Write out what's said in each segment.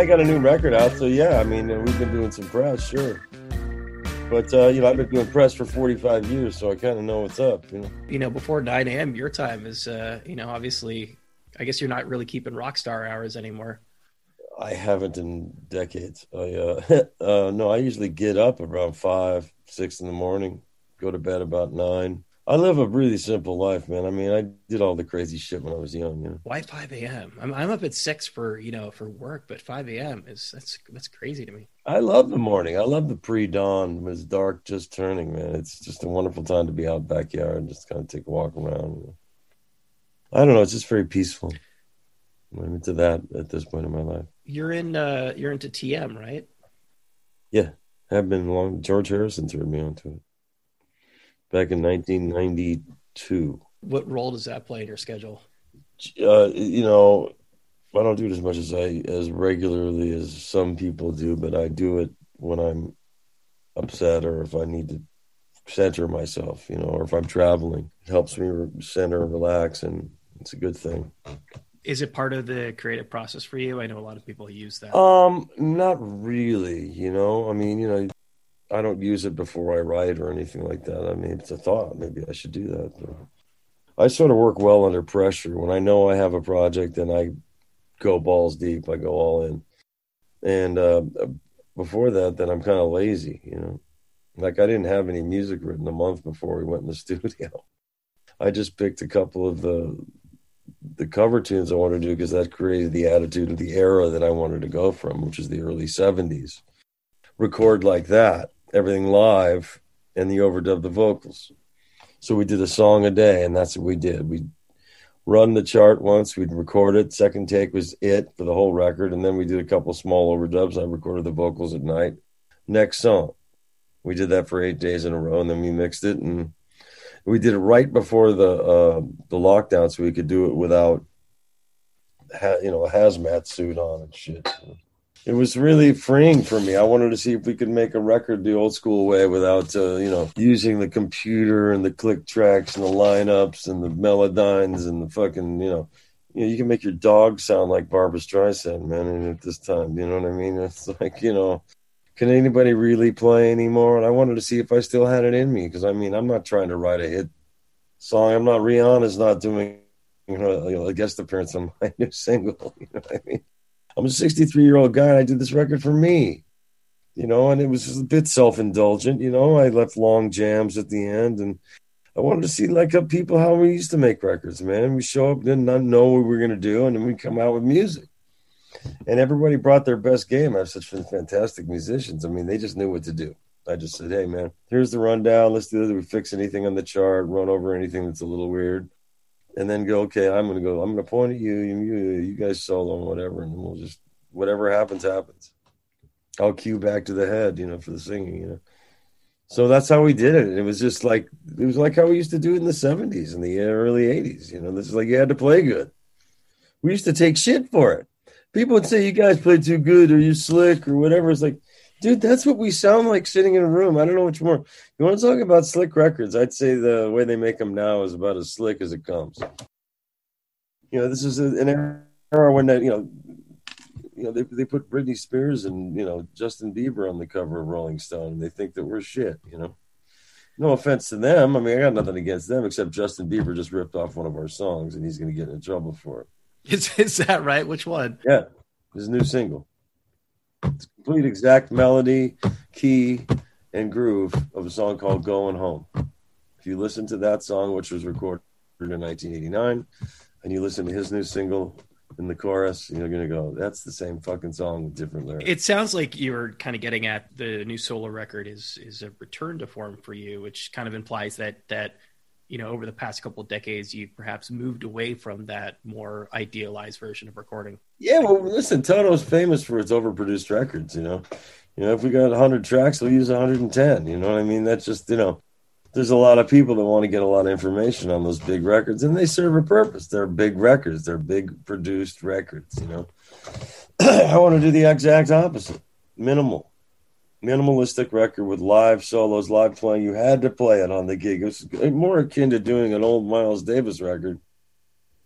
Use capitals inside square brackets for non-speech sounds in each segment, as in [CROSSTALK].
I got a new record out, so yeah, I mean, we've been doing some press, sure. But uh, you know, I've been doing press for 45 years, so I kind of know what's up. You know, you know, before 9 a.m. your time is, uh, you know, obviously, I guess you're not really keeping rock star hours anymore. I haven't in decades. I uh, [LAUGHS] uh, no, I usually get up around five, six in the morning, go to bed about nine. I live a really simple life, man. I mean, I did all the crazy shit when I was young. You know, why 5 a.m.? I'm I'm up at six for you know for work, but 5 a.m. is that's that's crazy to me. I love the morning. I love the pre-dawn. It's dark, just turning, man. It's just a wonderful time to be out backyard and just kind of take a walk around. I don't know. It's just very peaceful. I'm into that at this point in my life. You're in. uh You're into TM, right? Yeah, have been long. George Harrison turned me onto it back in 1992. What role does that play in your schedule? Uh, you know, I don't do it as much as I as regularly as some people do, but I do it when I'm upset or if I need to center myself, you know, or if I'm traveling. It helps me center and relax, and it's a good thing. Is it part of the creative process for you? I know a lot of people use that. Um, not really. You know, I mean, you know, I don't use it before I write or anything like that. I mean, it's a thought. Maybe I should do that. But I sort of work well under pressure. When I know I have a project, then I go balls deep. I go all in. And uh, before that, then I'm kind of lazy. You know, like I didn't have any music written a month before we went in the [LAUGHS] studio. I just picked a couple of the the cover tunes I wanted to do because that created the attitude of the era that I wanted to go from, which is the early '70s. Record like that everything live and the overdub the vocals. So we did a song a day, and that's what we did. We'd run the chart once, we'd record it. Second take was it for the whole record, and then we did a couple small overdubs. I recorded the vocals at night. Next song. We did that for eight days in a row, and then we mixed it, and we did it right before the uh, the lockdown, so we could do it without, ha- you know, a hazmat suit on and shit it was really freeing for me. I wanted to see if we could make a record the old school way without, uh, you know, using the computer and the click tracks and the lineups and the melodynes and the fucking, you know, you know, you can make your dog sound like Barbra Streisand, man. And at this time, you know what I mean? It's like, you know, can anybody really play anymore? And I wanted to see if I still had it in me because I mean, I'm not trying to write a hit song. I'm not Rihanna's not doing, you know, a guest appearance on my new single. [LAUGHS] You know what I mean? I'm a 63 year old guy and I did this record for me, you know, and it was a bit self indulgent, you know. I left long jams at the end and I wanted to see like uh, people how we used to make records, man. We show up, didn't know what we were going to do, and then we come out with music. And everybody brought their best game. I have such fantastic musicians. I mean, they just knew what to do. I just said, hey, man, here's the rundown. Let's do it. We fix anything on the chart, run over anything that's a little weird and then go, okay, I'm going to go, I'm going to point at you, you, you guys solo and whatever, and we'll just, whatever happens, happens. I'll cue back to the head, you know, for the singing, you know. So that's how we did it. It was just like, it was like how we used to do it in the 70s and the early 80s, you know. This is like you had to play good. We used to take shit for it. People would say, you guys play too good or you slick or whatever. It's like, dude, that's what we sound like sitting in a room. I don't know which more. You want to talk about slick records? I'd say the way they make them now is about as slick as it comes. You know, this is an era when that you know, you know they they put Britney Spears and you know Justin Bieber on the cover of Rolling Stone, and they think that we're shit. You know, no offense to them. I mean, I got nothing against them except Justin Bieber just ripped off one of our songs, and he's going to get in trouble for it. Is is that right? Which one? Yeah, his new single. It's complete exact melody, key, and groove of a song called Going Home. If you listen to that song, which was recorded in 1989, and you listen to his new single in the chorus, you're to go, that's the same fucking song with different lyrics. It sounds like you're kind of getting at the new solo record is is a return to form for you, which kind of implies that that you know over the past couple of decades you've perhaps moved away from that more idealized version of recording? Yeah well listen toto's famous for its overproduced records you know. You know if we got 100 tracks we'll use 110 you know what i mean? That's just you know there's a lot of people that want to get a lot of information on those big records and they serve a purpose. They're big records they're big produced records you know. [CLEARS THROAT] I want to do the exact opposite minimal minimalistic record with live solos, live playing. You had to play it on the gig. It was more akin to doing an old Miles Davis record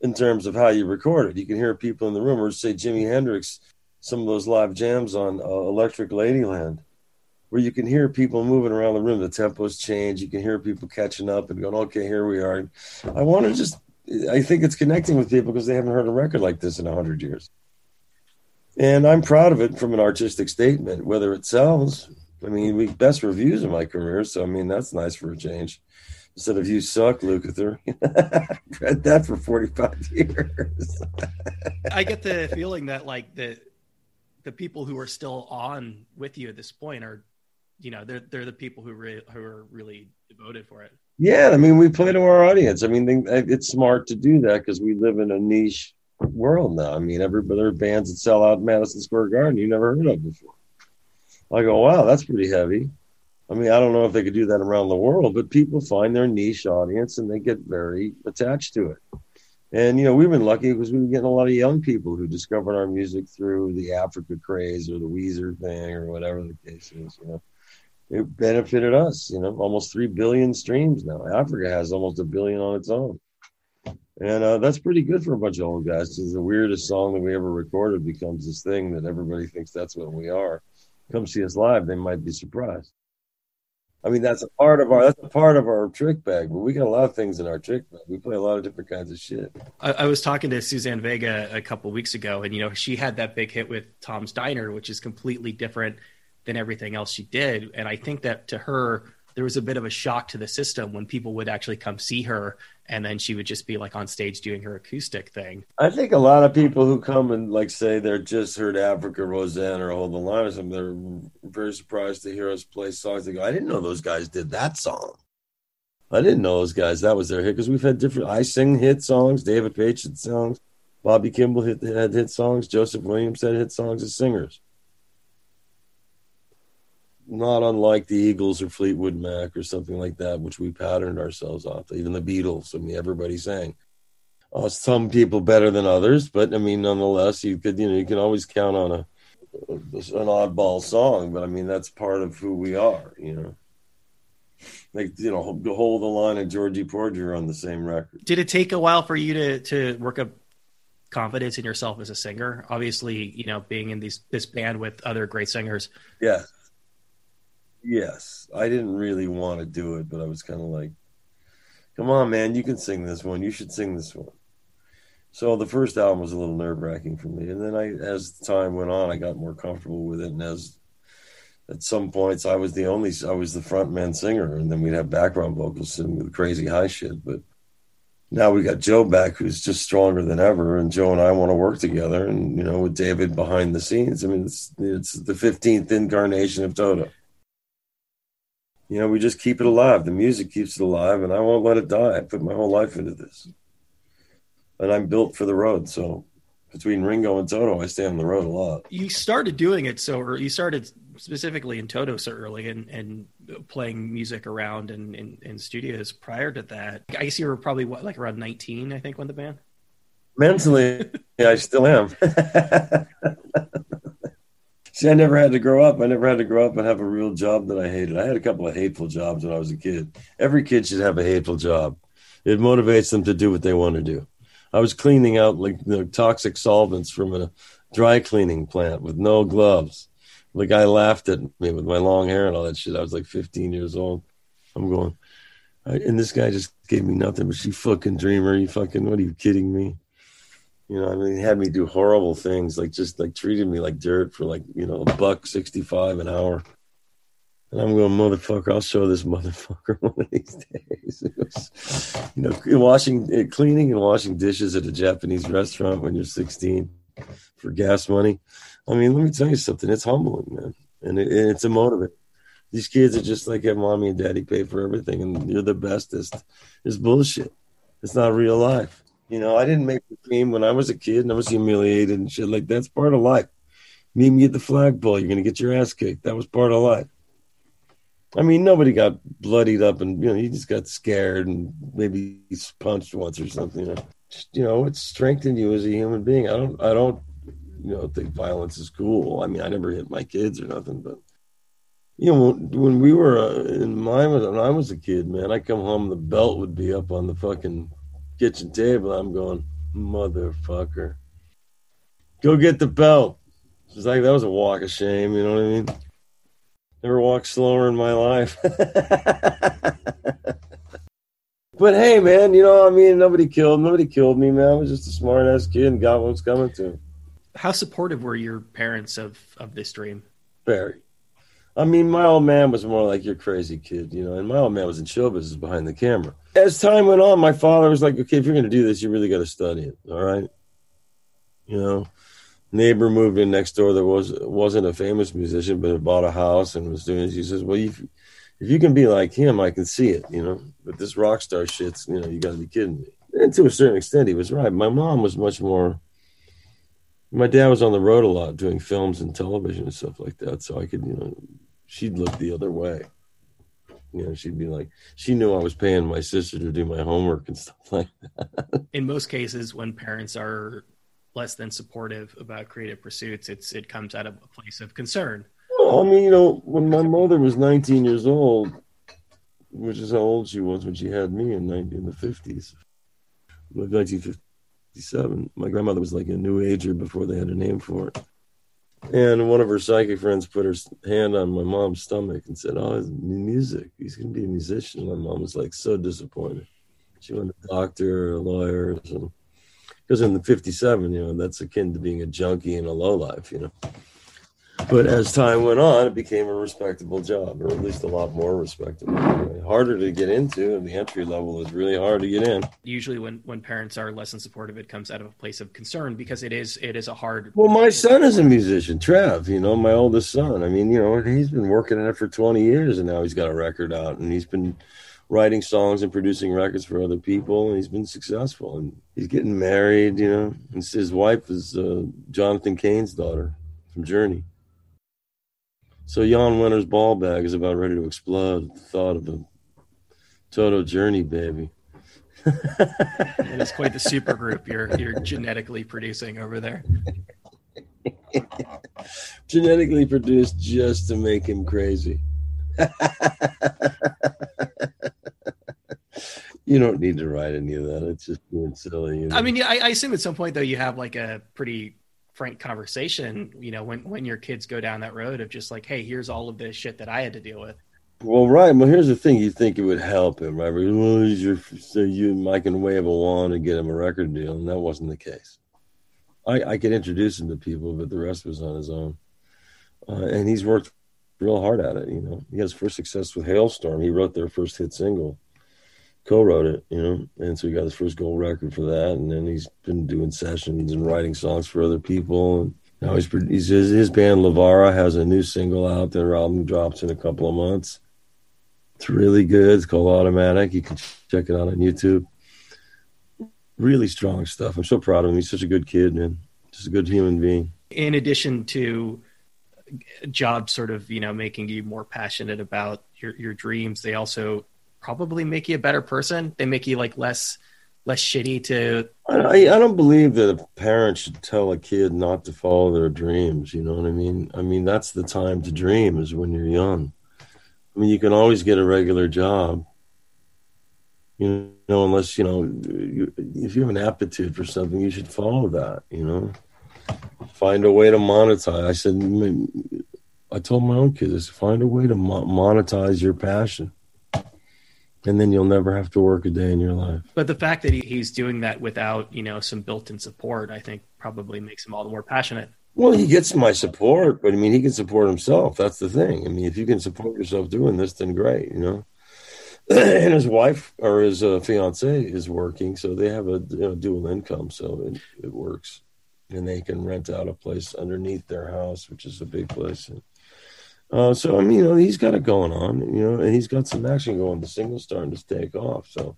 in terms of how you record it. You can hear people in the room, or say Jimi Hendrix some of those live jams on uh, Electric Ladyland, where you can hear people moving around the room. The tempos change. You can hear people catching up and going, "Okay, here we are." I want to just. I think it's connecting with people because they haven't heard a record like this in a hundred years. And I'm proud of it from an artistic statement, whether it sells. I mean, we best reviews in my career, so I mean that's nice for a change. Instead of you suck, Lukather. [LAUGHS] read that for 45 [LAUGHS] years. I get the feeling that like the the people who are still on with you at this point are, you know, they're they're the people who re- who are really devoted for it. Yeah, I mean, we play to our audience. I mean, it's smart to do that because we live in a niche world now. I mean, everybody there are bands that sell out Madison Square Garden you never heard of before. I go, wow, that's pretty heavy. I mean, I don't know if they could do that around the world, but people find their niche audience and they get very attached to it. And you know, we've been lucky because we've been getting a lot of young people who discovered our music through the Africa craze or the Weezer thing or whatever the case is. You know, it benefited us. You know, almost three billion streams now. Africa has almost a billion on its own and uh, that's pretty good for a bunch of old guys. It's the weirdest song that we ever recorded becomes this thing that everybody thinks that's what we are. Come see us live; they might be surprised. I mean, that's a part of our that's a part of our trick bag, but we got a lot of things in our trick bag. We play a lot of different kinds of shit. I, I was talking to Suzanne Vega a couple weeks ago, and you know, she had that big hit with Tom's Diner, which is completely different than everything else she did. And I think that to her, there was a bit of a shock to the system when people would actually come see her and then she would just be like on stage doing her acoustic thing. I think a lot of people who come and like say they're just heard Africa Rosanna or Hold the Line or something, they're very surprised to hear us play songs. They go, I didn't know those guys did that song. I didn't know those guys. That was their hit because we've had different. I sing hit songs. David Paich had songs. Bobby Kimball hit, had hit songs. Joseph Williams had hit songs as singers not unlike the Eagles or Fleetwood Mac or something like that, which we patterned ourselves off. Even the Beatles. I mean, everybody sang. Uh, some people better than others, but I mean, nonetheless, you could you know you can always count on a an oddball song. But I mean, that's part of who we are. You know, like you know, hold the line and Georgy Porgy are on the same record. Did it take a while for you to to work up confidence in yourself as a singer? Obviously, you know, being in these this band with other great singers. Yeah Yes, I didn't really want to do it, but I was kind of like, "Come on, man, you can sing this one. You should sing this one." So the first album was a little nerve wracking for me, and then I, as time went on, I got more comfortable with it. And as at some points, I was the only, I was the front man singer, and then we'd have background vocals singing crazy high shit. But now we got Joe back, who's just stronger than ever, and Joe and I want to work together, and you know, with David behind the scenes. I mean, it's it's the fifteenth incarnation of Toto you know, we just keep it alive. The music keeps it alive, and I won't let it die. I put my whole life into this, and I'm built for the road. So between Ringo and Toto, I stay on the road a lot. You started doing it so, or you started specifically in Toto so early, and and playing music around in, in, in studios prior to that. I guess you were probably what, like around 19, I think, when the band. Mentally, yeah, I still am. [LAUGHS] See, I never had to grow up. I never had to grow up and have a real job that I hated. I had a couple of hateful jobs when I was a kid. Every kid should have a hateful job. It motivates them to do what they want to do. I was cleaning out like toxic solvents from a dry cleaning plant with no gloves. The guy laughed at me with my long hair and all that shit. I was like 15 years old. I'm going, and this guy just gave me nothing but you fucking dreamer. You fucking, what are you kidding me? You know, I mean, he had me do horrible things, like just like treated me like dirt for like, you know, a buck 65 an hour. And I'm going, motherfucker, I'll show this motherfucker [LAUGHS] one of these days. Was, you know, washing, eh, cleaning and washing dishes at a Japanese restaurant when you're 16 for gas money. I mean, let me tell you something. It's humbling, man. And it, it's a motivator. These kids are just like have mommy and daddy pay for everything and you're the bestest. It's bullshit. It's not real life. You know, I didn't make the team when I was a kid and I was humiliated and shit. Like that's part of life. Meet me at the flagpole. You're gonna get your ass kicked. That was part of life. I mean, nobody got bloodied up, and you know, he just got scared and maybe punched once or something. You know, you know, it strengthened you as a human being. I don't, I don't, you know, think violence is cool. I mean, I never hit my kids or nothing, but you know, when we were uh, in my when I was a kid, man, I come home, the belt would be up on the fucking kitchen table. I'm going, motherfucker. Go get the belt. It's like that was a walk of shame. You know what I mean? Never walked slower in my life. [LAUGHS] but hey, man, you know, I mean, nobody killed, nobody killed me, man. I was just a smart ass kid and got what's coming to. How supportive were your parents of of this dream? Very. I mean, my old man was more like your crazy kid, you know, and my old man was in show business behind the camera. As time went on, my father was like, okay, if you're going to do this, you really got to study it. All right. You know, neighbor moved in next door that was wasn't a famous musician, but had bought a house and was doing this. He says, "Well, if if you can be like him, I can see it, you know. But this rock star shit's, you know, you got to be kidding me." And to a certain extent, he was right. My mom was much more. My dad was on the road a lot, doing films and television and stuff like that. So I could, you know, she'd look the other way. You know, she'd be like, she knew I was paying my sister to do my homework and [LAUGHS] stuff like that. In most cases, when parents are less than supportive about creative pursuits, it's it comes out of a place of concern. Well, I mean, you know, when my mother was 19 years old, which is how old she was when she had me in 19, in the 50s, like 1957, my grandmother was like a new ager before they had a name for it. And one of her psychic friends put her hand on my mom's stomach and said, "Oh, music. He's going to be a musician." My mom was like so disappointed. She went to a doctor, a lawyer, because in the 57 you know that's akin to being a junkie and a low life you know but as time went on it became a respectable job or at least a lot more respectable harder to get into and the entry level is really hard to get in usually when when parents are less than supportive it comes out of a place of concern because it is it is a hard well my son is a musician trev you know my oldest son i mean you know he's been working at it for 20 years and now he's got a record out and he's been writing songs and producing records for other people, and he's been successful. And he's getting married, you know. And his wife is uh, Jonathan Cain's daughter from Journey. So Jan Wenner's ball bag is about ready to explode at the thought of a Toto Journey baby. it is quite the super group you're you're genetically producing over there. [LAUGHS] genetically produced just to make him crazy. [LAUGHS] you don't need to write any of that. It's just being silly. You know? I mean, I, I assume at some point though you have like a pretty frank conversation. You know, when when your kids go down that road of just like, hey, here's all of this shit that I had to deal with. Well, right. Well, here's the thing: you think it would help him, right? Well, your, so you, I can wave a wand and get him a record deal, and that wasn't the case. I, I could introduce him to people, but the rest was on his own. Uh, and he's worked real hard at it. You know, he has first success with Halestorm He wrote their first hit single, co-wrote it. You know, and so he got his first gold record for that. And then he's been doing sessions and writing songs for other people. And now he's, he's his, his band Levara has a new single out. Their album drops in a couple of months. It's really good. It's called Automatic. You can check it out on YouTube. Really strong stuff. I'm so proud of him. He's such a good kid, man. Just a good human being. In addition to jobs sort of you know making you more passionate about your your dreams they also probably make you a better person they make you like less less shitty to I, I don't believe that a parent should tell a kid not to follow their dreams you know what i mean i mean that's the time to dream is when you're young i mean you can always get a regular job you know unless you know you, if you have an aptitude for something you should follow that you know find a way to monetize. I said, I told my own kids, find a way to mo- monetize your passion. And then you'll never have to work a day in your life. But the fact that he's doing that without, you know, some built-in support, I think probably makes him all the more passionate. Well, he gets my support, but I mean, he can support himself. That's the thing. I mean, if you can support yourself doing this, then great, you know. [CLEARS THROAT] and his wife or his uh, fiance is working, so they have a you know, dual income, so it, it works and they can rent out a place underneath their house, which is a big place. And, uh, so I mean, you know, he's got it going on, you know, and he's got some action going. The single's starting to take off, so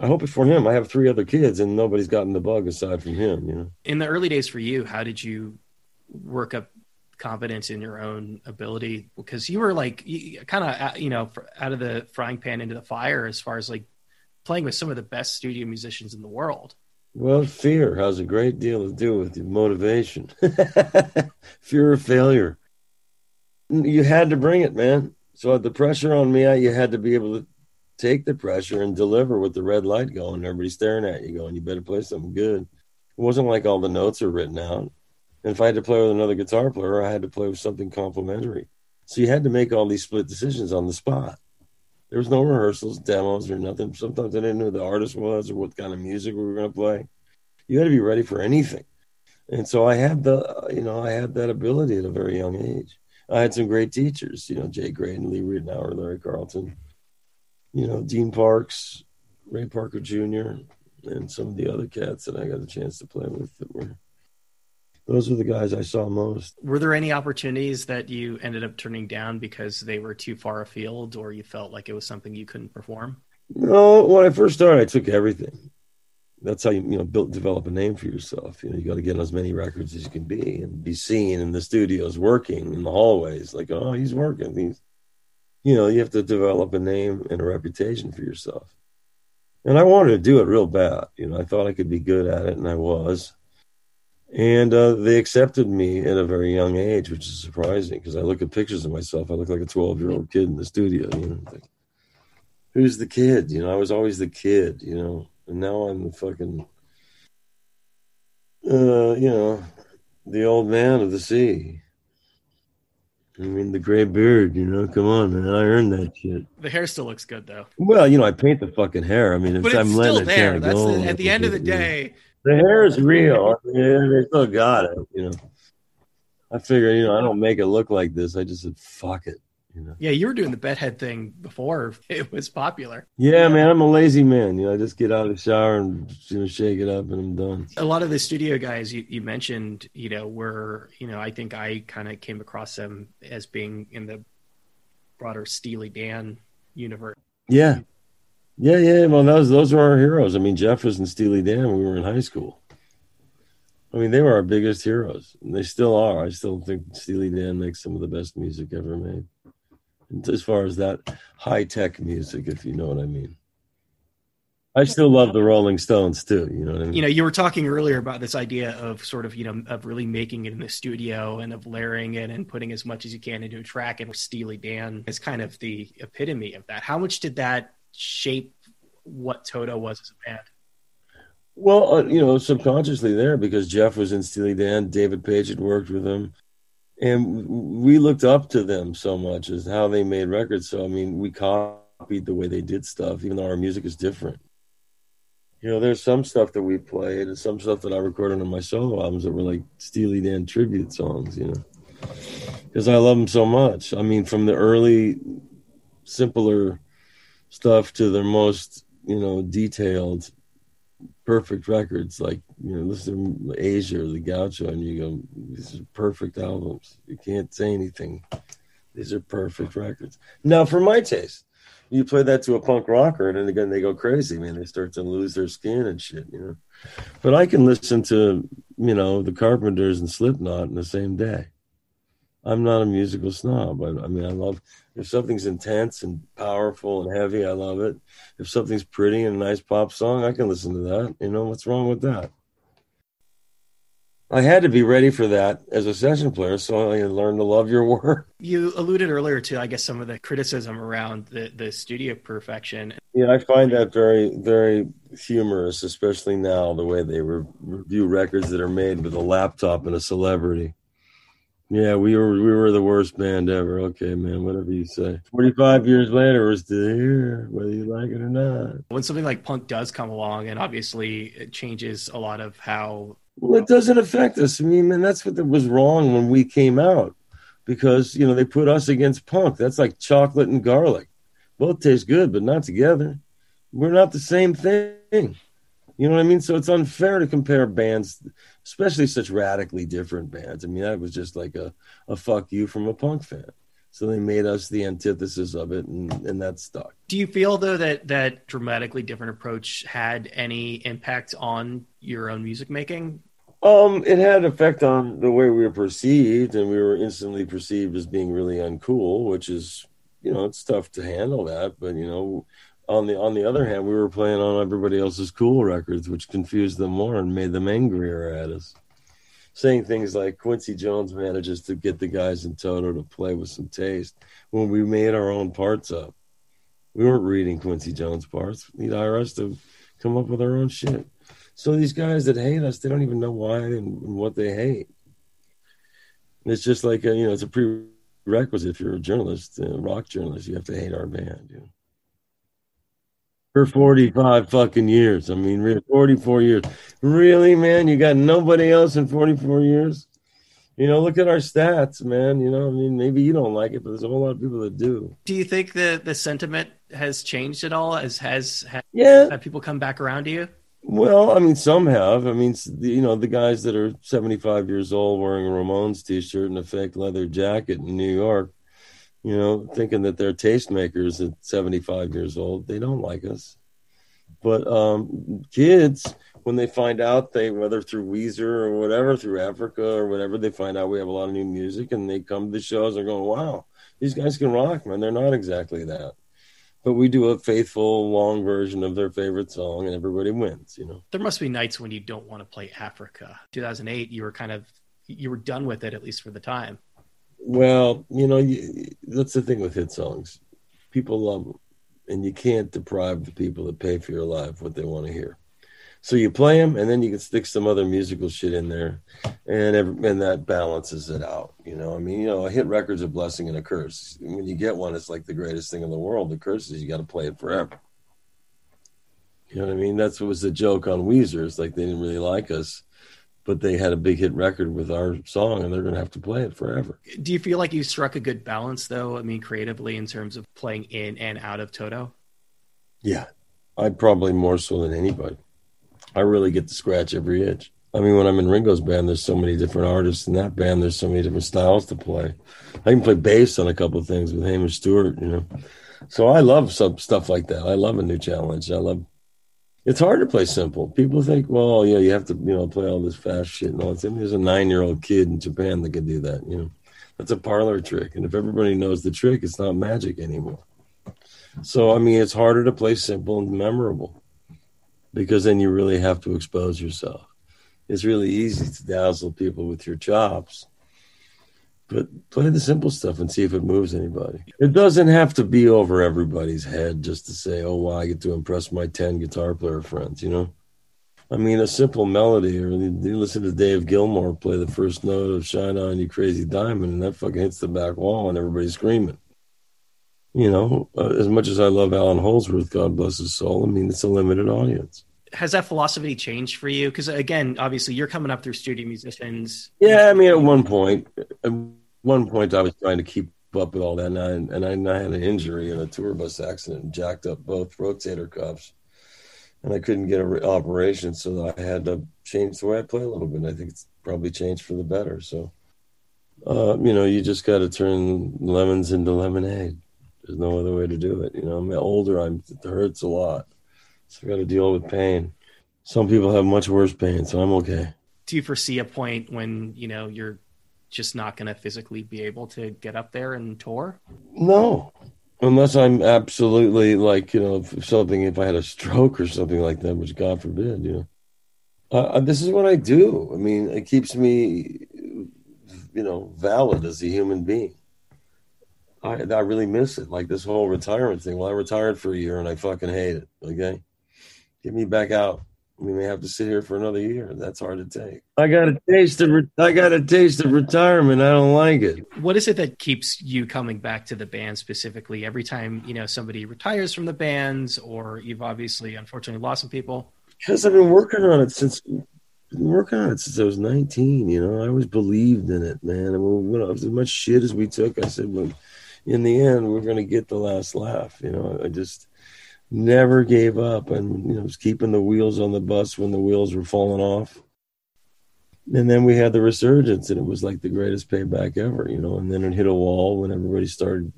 I hope it for him. I have three other kids, and nobody's gotten the bug aside from him. You know, in the early days for you, how did you work up confidence in your own ability? Because you were like, kind of, uh, you know, out of the frying pan into the fire as far as like playing with some of the best studio musicians in the world. Well, fear has a great deal to do with motivation. [LAUGHS] fear of failure. You had to bring it, man. So the pressure on me, you had to be able to take the pressure and deliver with the red light going. Everybody staring at you, going, "You better play something good." It wasn't like all the notes are written out. And if I had to play with another guitar player, I had to play with something complementary. So you had to make all these split decisions on the spot. There was no rehearsals, demos, or nothing. Sometimes I didn't know who the artist was or what kind of music we were going to play. You had to be ready for anything. And so I had the, you know, I had that ability at a very young age. I had some great teachers, you know, Jay Graydon, Lee Ritenour, Larry Carlton, you know, Dean Parks, Ray Parker Jr., and some of the other cats that I got a chance to play with that were those were the guys I saw most. Were there any opportunities that you ended up turning down because they were too far afield or you felt like it was something you couldn't perform? No, when I first started, I took everything. That's how you, you know, build, develop a name for yourself. You know, you got to get as many records as you can be and be seen in the studios, working in the hallways. Like, oh, he's working. He's, you know, you have to develop a name and a reputation for yourself. And I wanted to do it real bad. You know, I thought I could be good at it, and I was and uh, they accepted me at a very young age, which is surprising because I look at pictures of myself. I look like a 12 year old kid in the studio. You know, like, who's the kid? You know, I was always the kid. You know, and now I'm the fucking, uh, you know, the old man of the sea. I mean, the gray beard, you know, come on, man. I earned that shit. The hair still looks good, though. Well, you know, I paint the fucking hair. I mean, but it's I'm still there. That's the, at the end of the day, the hair is real. Yeah, they still got it. You know, I figure you know I don't make it look like this. I just said fuck it. You know? Yeah, you were doing the bedhead thing before [LAUGHS] it was popular. Yeah, man, I'm a lazy man. You know, I just get out of the shower and you know shake it up and I'm done. A lot of the studio guys you, you mentioned, you know, were you know I think I kind of came across them as being in the broader Steely Dan universe. Yeah, yeah, yeah. Well, those those are our heroes. I mean, Jeff was in Steely Dan when we were in high school. I mean, they were our biggest heroes, and they still are. I still think Steely Dan makes some of the best music ever made, as far as that high tech music, if you know what I mean. I still love the Rolling Stones too. You know what I mean? You know, you were talking earlier about this idea of sort of, you know, of really making it in the studio and of layering it and putting as much as you can into a track. And Steely Dan is kind of the epitome of that. How much did that shape what Toto was as a band? Well, uh, you know, subconsciously there because Jeff was in Steely Dan, David Paich had worked with him, and we looked up to them so much as how they made records. So I mean, we copied the way they did stuff, even though our music is different. You know, there's some stuff that we played and some stuff that I recorded on my solo albums that were like Steely Dan tribute songs. You know, because I love them so much. I mean, from the early, simpler stuff to their most you know detailed perfect records like you know listen to Aja or the gaucho and you go these are perfect albums. You can't say anything. These are perfect records. Now for my taste you play that to a punk rocker and then again they go crazy man. They start to lose their skin and shit you know. But i can listen to you know the carpenters and slipknot in the same day i'm not a musical snob i, I mean i love if something's intense and powerful and heavy, I love it. If something's pretty and a nice pop song, I can listen to that. You know, what's wrong with that? I had to be ready for that as a session player, so I learned to love your [LAUGHS] work. You alluded earlier to, I guess, some of the criticism around the, the studio perfection. Yeah, I find that very, very humorous, especially now, the way they re- review records that are made with a laptop and a celebrity. Yeah, we were we were the worst band ever. Okay, man, whatever you say. Forty five years later, we're still here, whether you like it or not. When something like punk does come along, and obviously it changes a lot of how. Well, it doesn't affect us. I mean, man, that's what was wrong when we came out, because you know they put us against punk. That's like chocolate and garlic. Both taste good, but not together. We're not the same thing. You know what I mean? So it's unfair to compare bands, especially such radically different bands. I mean, that was just like a, a fuck you from a punk fan. So they made us the antithesis of it, and, and that stuck. Do you feel though that that dramatically different approach had any impact on your own music making? Um, it had effect on the way we were perceived, and we were instantly perceived as being really uncool, which is, you know, it's tough to handle that. But you know, on the on the other hand, we were playing on everybody else's cool records, which confused them more and made them angrier at us. Saying things like Quincy Jones manages to get the guys in Toto to play with some taste when we made our own parts up. We weren't reading Quincy Jones parts. We'd hire us to come up with our own shit. So these guys that hate us, they don't even know why and what they hate. It's just like a, you know, it's a prerequisite if you're a journalist, a rock journalist. You have to hate our band. You know? For 45 fucking years. I mean, 44 years. Really, man? You got nobody else in 44 years? You know, look at our stats, man. You know, I mean, maybe you don't like it, but there's a whole lot of people that do. Do you think the the sentiment has changed at all? As has, has yeah, have people come back around to you? Well, I mean, some have. I mean, you know, the guys that are 75 years old wearing a Ramones t-shirt and a fake leather jacket in New York, you know, thinking that they're tastemakers at 75 years old, they don't like us. But um, kids, when they find out they whether through Weezer or whatever, through Africa or whatever, they find out we have a lot of new music and they come to the shows and go, Wow, these guys can rock, man. They're not exactly that. But we do a faithful long version of their favorite song and everybody wins, you know. There must be nights when you don't want to play Africa. 2008, you were kind of you were done with it at least for the time. Well, you know, that's the thing with hit songs. People love them, and you can't deprive the people that pay for your life what they want to hear. So you play them, and then you can stick some other musical shit in there, and every, and that balances it out. You know, I mean, you know, a hit record's a blessing and a curse. When you get one, it's like the greatest thing in the world. The curse is you got to play it forever. You know what I mean? That's what was the joke on Weezer. It's like they didn't really like us, but they had a big hit record with our song, and they're going to have to play it forever. Do you feel like you struck a good balance, though? I mean, creatively in terms of playing in and out of Toto. Yeah, I probably more so than anybody. I really get to scratch every itch. I mean, when I'm in Ringo's band, there's so many different artists. In that band, there's so many different styles to play. I can play bass on a couple of things with Hamish Stewart, you know. So I love some stuff like that. I love a new challenge. I love. It's hard to play simple. People think, well, yeah, you have to, you know, play all this fast shit and all that. I mean, there's a nine-year-old kid in Japan that can do that. You know, that's a parlor trick. And if everybody knows the trick, it's not magic anymore. So I mean, it's harder to play simple and memorable because then you really have to expose yourself. It's really easy to dazzle people with your chops, but play the simple stuff and see if it moves anybody. It doesn't have to be over everybody's head just to say, oh, wow, I get to impress my 10 guitar player friends, you know? I mean, a simple melody, or you listen to Dave Gilmour play the first note of Shine On You Crazy Diamond, and that fucking hits the back wall and everybody's screaming. You know, uh, as much as I love Allan Holdsworth, God bless his soul, I mean, it's a limited audience has that philosophy changed for you? Because again, obviously, you're coming up through studio musicians. Yeah, I mean, at one point, one point, I was trying to keep up with all that, and I, and I, had an injury in a tour bus accident, and jacked up both rotator cuffs, and I couldn't get an operation, so I had to change the way I play a little bit. I think it's probably changed for the better. So, uh, you know, you just got to turn lemons into lemonade. There's no other way to do it. You know, I'm older. I'm it hurts a lot so I got to deal with pain. Some people have much worse pain, so I'm okay. Do you foresee a point when you know you're just not going to physically be able to get up there and tour? No, unless I'm absolutely like you know if something. If I had a stroke or something like that, which God forbid, you know. Uh, this is what I do. I mean, it keeps me, you know, valid as a human being. I I really miss it. Like this whole retirement thing. Well, I retired for a year and I fucking hate it. Okay, get me back out. We may have to sit here for another year. That's hard to take. I got a taste of re- I got a taste of retirement. I don't like it. What is it that keeps you coming back to the band specifically? Every time you know somebody retires from the bands, or you've obviously unfortunately lost some people. Because I've been working on it since been working on it since I was 19. You know, I always believed in it, man. I mean, you know, as much shit as we took, I said, well, in the end, we're going to get the last laugh. You know, I just never gave up and you know was keeping the wheels on the bus when the wheels were falling off. And then we had the resurgence and it was like the greatest payback ever you know and then it hit a wall when everybody started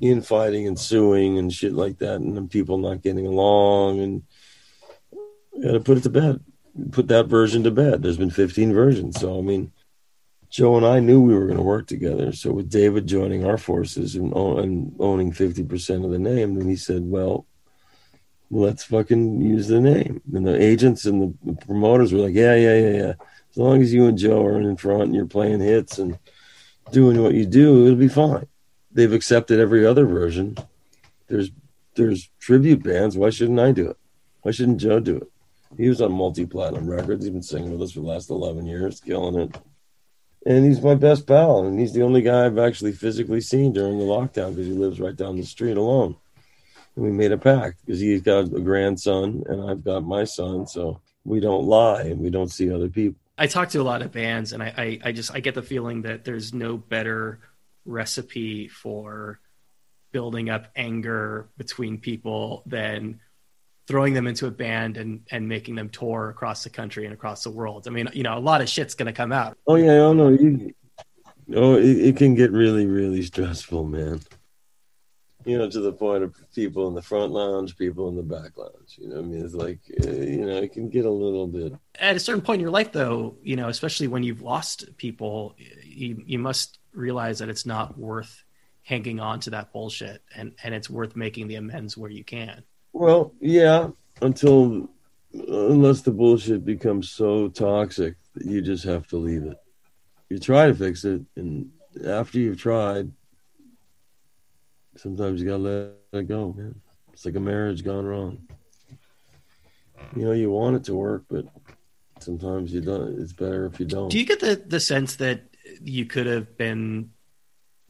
infighting and suing and shit like that and then people not getting along and got to put it to bed. Put that version to bed. There's been 15 versions. So i mean Joe and I knew we were going to work together. So with David joining our forces and, and owning 50% of the name, then he said, well, let's fucking use the name. And the agents and the promoters were like, yeah, yeah, yeah, yeah. As long as you and Joe are in front and you're playing hits and doing what you do, it'll be fine. They've accepted every other version. There's there's tribute bands. Why shouldn't I do it? Why shouldn't Joe do it? He was on multi platinum records. He's been singing with us for the last 11 years, killing it and he's my best pal, and he's the only guy I've actually physically seen during the lockdown because he lives right down the street alone. And we made a pact because he's got a grandson and I've got my son, so we don't lie and we don't see other people. I talk to a lot of bands, and I, I, I just I get the feeling that there's no better recipe for building up anger between people than throwing them into a band and and making them tour across the country and across the world. I mean, you know, a lot of shit's gonna come out. Oh yeah, oh no, you, oh it, it can get really really stressful, man. You know, to the point of people in the front lounge, people in the back lounge. You know, I mean, it's like uh, you know, it can get a little bit. At a certain point in your life, though, you know, especially when you've lost people, you you must realize that it's not worth hanging on to that bullshit, and and it's worth making the amends where you can. Well, yeah, until unless the bullshit becomes so toxic that you just have to leave it. You try to fix it, and after you've tried, sometimes you gotta let it go, man. It's like a marriage gone wrong. You know, you want it to work, but sometimes you don't. It's better if you don't. Do you get the the sense that you could have been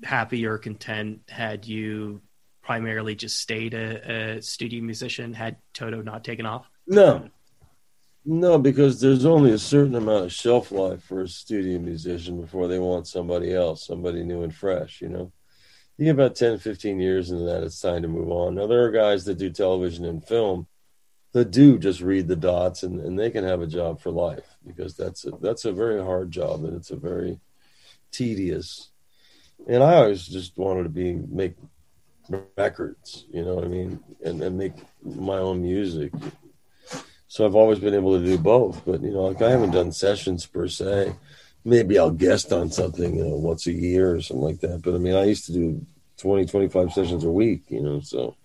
happy or content had you primarily just stayed a, a studio musician had Toto not taken off? No, no, because there's only a certain amount of shelf life for a studio musician before they want somebody else, somebody new and fresh, you know? You get about 10, 15 years into that, it's time to move on. Now, there are guys that do television and film that do just read the dots and, and they can have a job for life because that's a, that's a very hard job and it's a very tedious. And I always just wanted to be make records, you know what I mean, and, and make my own music. So I've always been able to do both. But you know, like I haven't done sessions per se. Maybe I'll guest on something, you know, once a year or something like that. But I mean, I used to do 20, 25 sessions a week, you know, so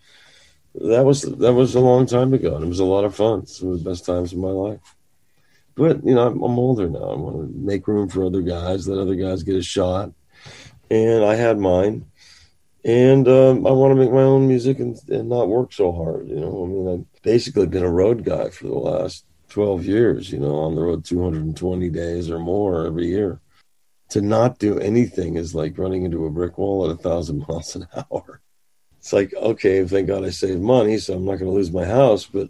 that was that was a long time ago, and it was a lot of fun. It's one of the best times of my life. But you know, I'm, I'm older now. I want to make room for other guys, let other guys get a shot, and I had mine and um, I want to make my own music and, and not work so hard. You know, I mean, I've basically been a road guy for the last 12 years, you know, on the road 220 days or more every year. To not do anything is like running into a brick wall at a thousand [LAUGHS] miles an hour. It's like, okay, thank God I saved money, so I'm not going to lose my house. But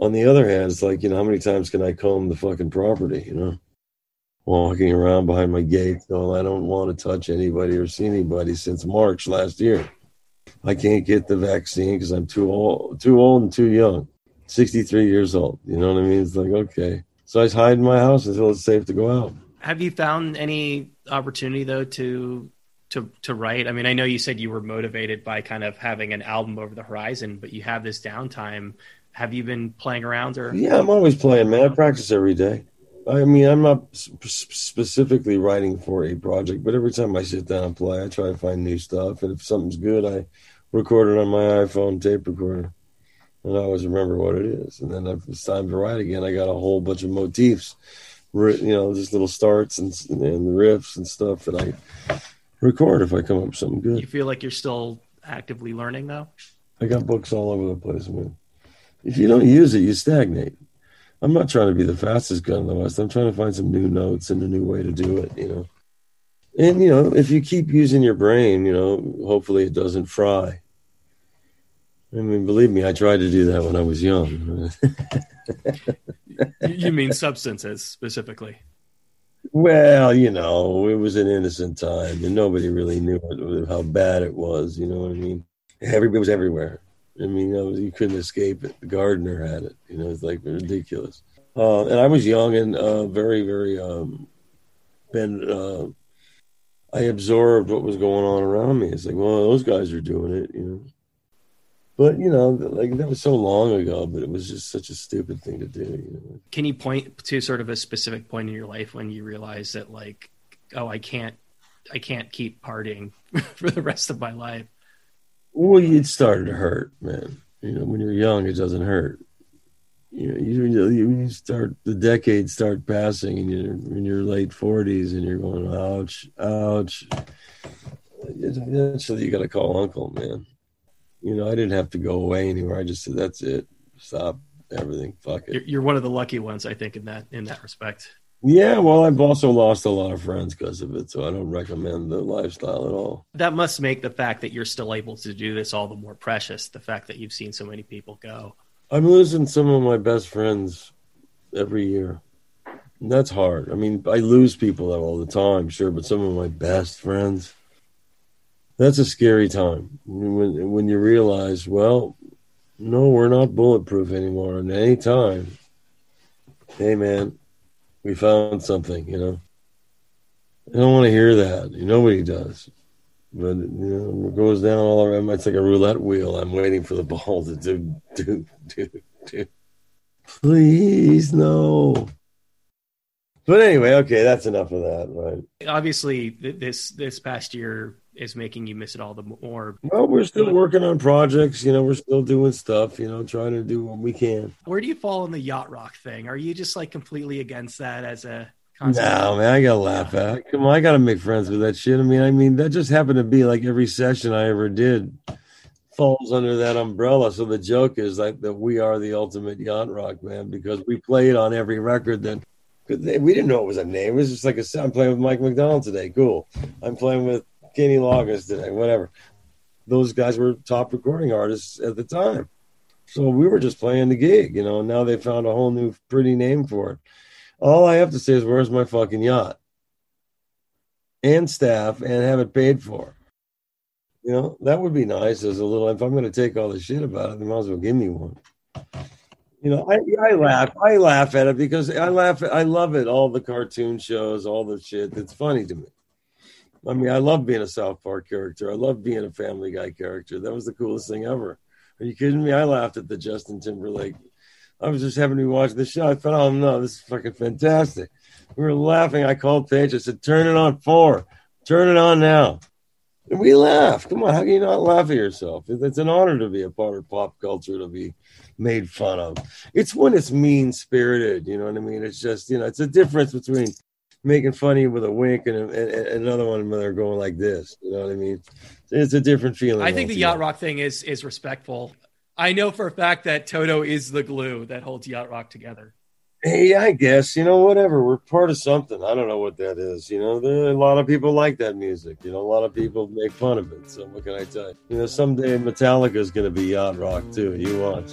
on the other hand, it's like, you know, how many times can I comb the fucking property, you know? Walking around behind my gate going, I don't want to touch anybody or see anybody since March last year. I can't get the vaccine because I'm too old, too old and too young. 63 years old. You know what I mean? It's like, okay. So I just hide in my house until it's safe to go out. Have you found any opportunity though to to to write? I mean, I know you said you were motivated by kind of having an album over the horizon, but you have this downtime. Have you been playing around or? Yeah, I'm always playing, man. I practice every day. I mean, I'm not specifically writing for a project, but every time I sit down and play, I try to find new stuff. And if something's good, I record it on my iPhone tape recorder, and I always remember what it is. And then if it's time to write again, I got a whole bunch of motifs, you know, just little starts and, and riffs and stuff that I record if I come up with something good. You feel like you're still actively learning, though. I got books all over the place, man. If you don't use it, you stagnate. I'm not trying to be the fastest gun in the West. I'm trying to find some new notes and a new way to do it, you know. And, you know, if you keep using your brain, you know, hopefully it doesn't fry. I mean, believe me, I tried to do that when I was young. [LAUGHS] you mean substances specifically? Well, you know, it was an innocent time and nobody really knew how bad it was. You know what I mean? Everybody was everywhere. I mean, you, couldn't escape it. The gardener had it. You know, it's like ridiculous. Uh, and I was young and uh, very, very um, been. Uh, I absorbed what was going on around me. It's like, well, those guys are doing it, you know. But you know, like that was so long ago, but it was just such a stupid thing to do. You know? Can you point to sort of a specific point in your life when you realize that, like, oh, I can't, I can't keep partying [LAUGHS] for the rest of my life? Well, it started to hurt, man. You know, when you're young, it doesn't hurt. You know, you, you start the decades start passing, and you're in your late forties, and you're going, ouch, ouch. Eventually, you got to call uncle, man. You know, I didn't have to go away anywhere. I just said, "That's it. Stop everything. Fuck it." You're one of the lucky ones, I think, in that in that respect. Yeah, well, I've also lost a lot of friends because of it, so I don't recommend the lifestyle at all. That must make the fact that you're still able to do this all the more precious. The fact that you've seen so many people go. I'm losing some of my best friends every year. And that's hard. I mean, I lose people all the time, sure, but some of my best friends, that's a scary time when when you realize, well, no, we're not bulletproof anymore. And any time, hey man, we found something, you know. I don't want to hear that. Nobody does. But you know, it goes down all around. It's like a roulette wheel. I'm waiting for the ball to do, do, do, do. Please, no. But anyway, okay, that's enough of that, right? Obviously, this this past year is making you miss it all the more. Well, we're still working on projects. You know, we're still doing stuff. You know, trying to do what we can. Where do you fall in the yacht rock thing? Are you just like completely against that as a? Concept? No, man, I gotta laugh yeah. at. It. Come on, I gotta make friends with that shit. I mean, I mean, that just happened to be like every session I ever did falls under that umbrella. So the joke is like that we are the ultimate yacht rock man because we played on every record that we didn't know it was a name. It was just like a, I'm playing with Mike McDonald today. Cool. I'm playing with Kenny Loggins today, whatever. Those guys were top recording artists at the time. So we were just playing the gig, you know, and now they found a whole new pretty name for it. All I have to say is, where's my fucking yacht? And staff and have it paid for. You know, that would be nice as a little, if I'm going to take all the shit about it, they might as well give me one. You know, I, I laugh. I laugh at it because I laugh. I love it. All the cartoon shows, all the shit. It's funny to me. I mean, I love being a South Park character. I love being a Family Guy character. That was the coolest thing ever. Are you kidding me? I laughed at the Justin Timberlake. I was just having to watch the show. I thought, oh no, this is fucking fantastic. We were laughing. I called Paich. I said, turn it on four. Turn it on now. And we laughed. Come on, how can you not laugh at yourself? It's an honor to be a part of pop culture, to be made fun of. It's when it's mean spirited, you know what I mean? It's just, you know, it's a difference between making funny with a wink and, and, and another one where they're going like this. You know what I mean? It's a different feeling. I think the yacht rock thing is is respectful. I know for a fact that Toto is the glue that holds yacht rock together. Hey, I guess you know whatever. We're part of something. I don't know what that is. You know, there, a lot of people like that music. You know, a lot of people make fun of it. So what can I tell you? You know, someday Metallica is going to be yacht rock too. You watch.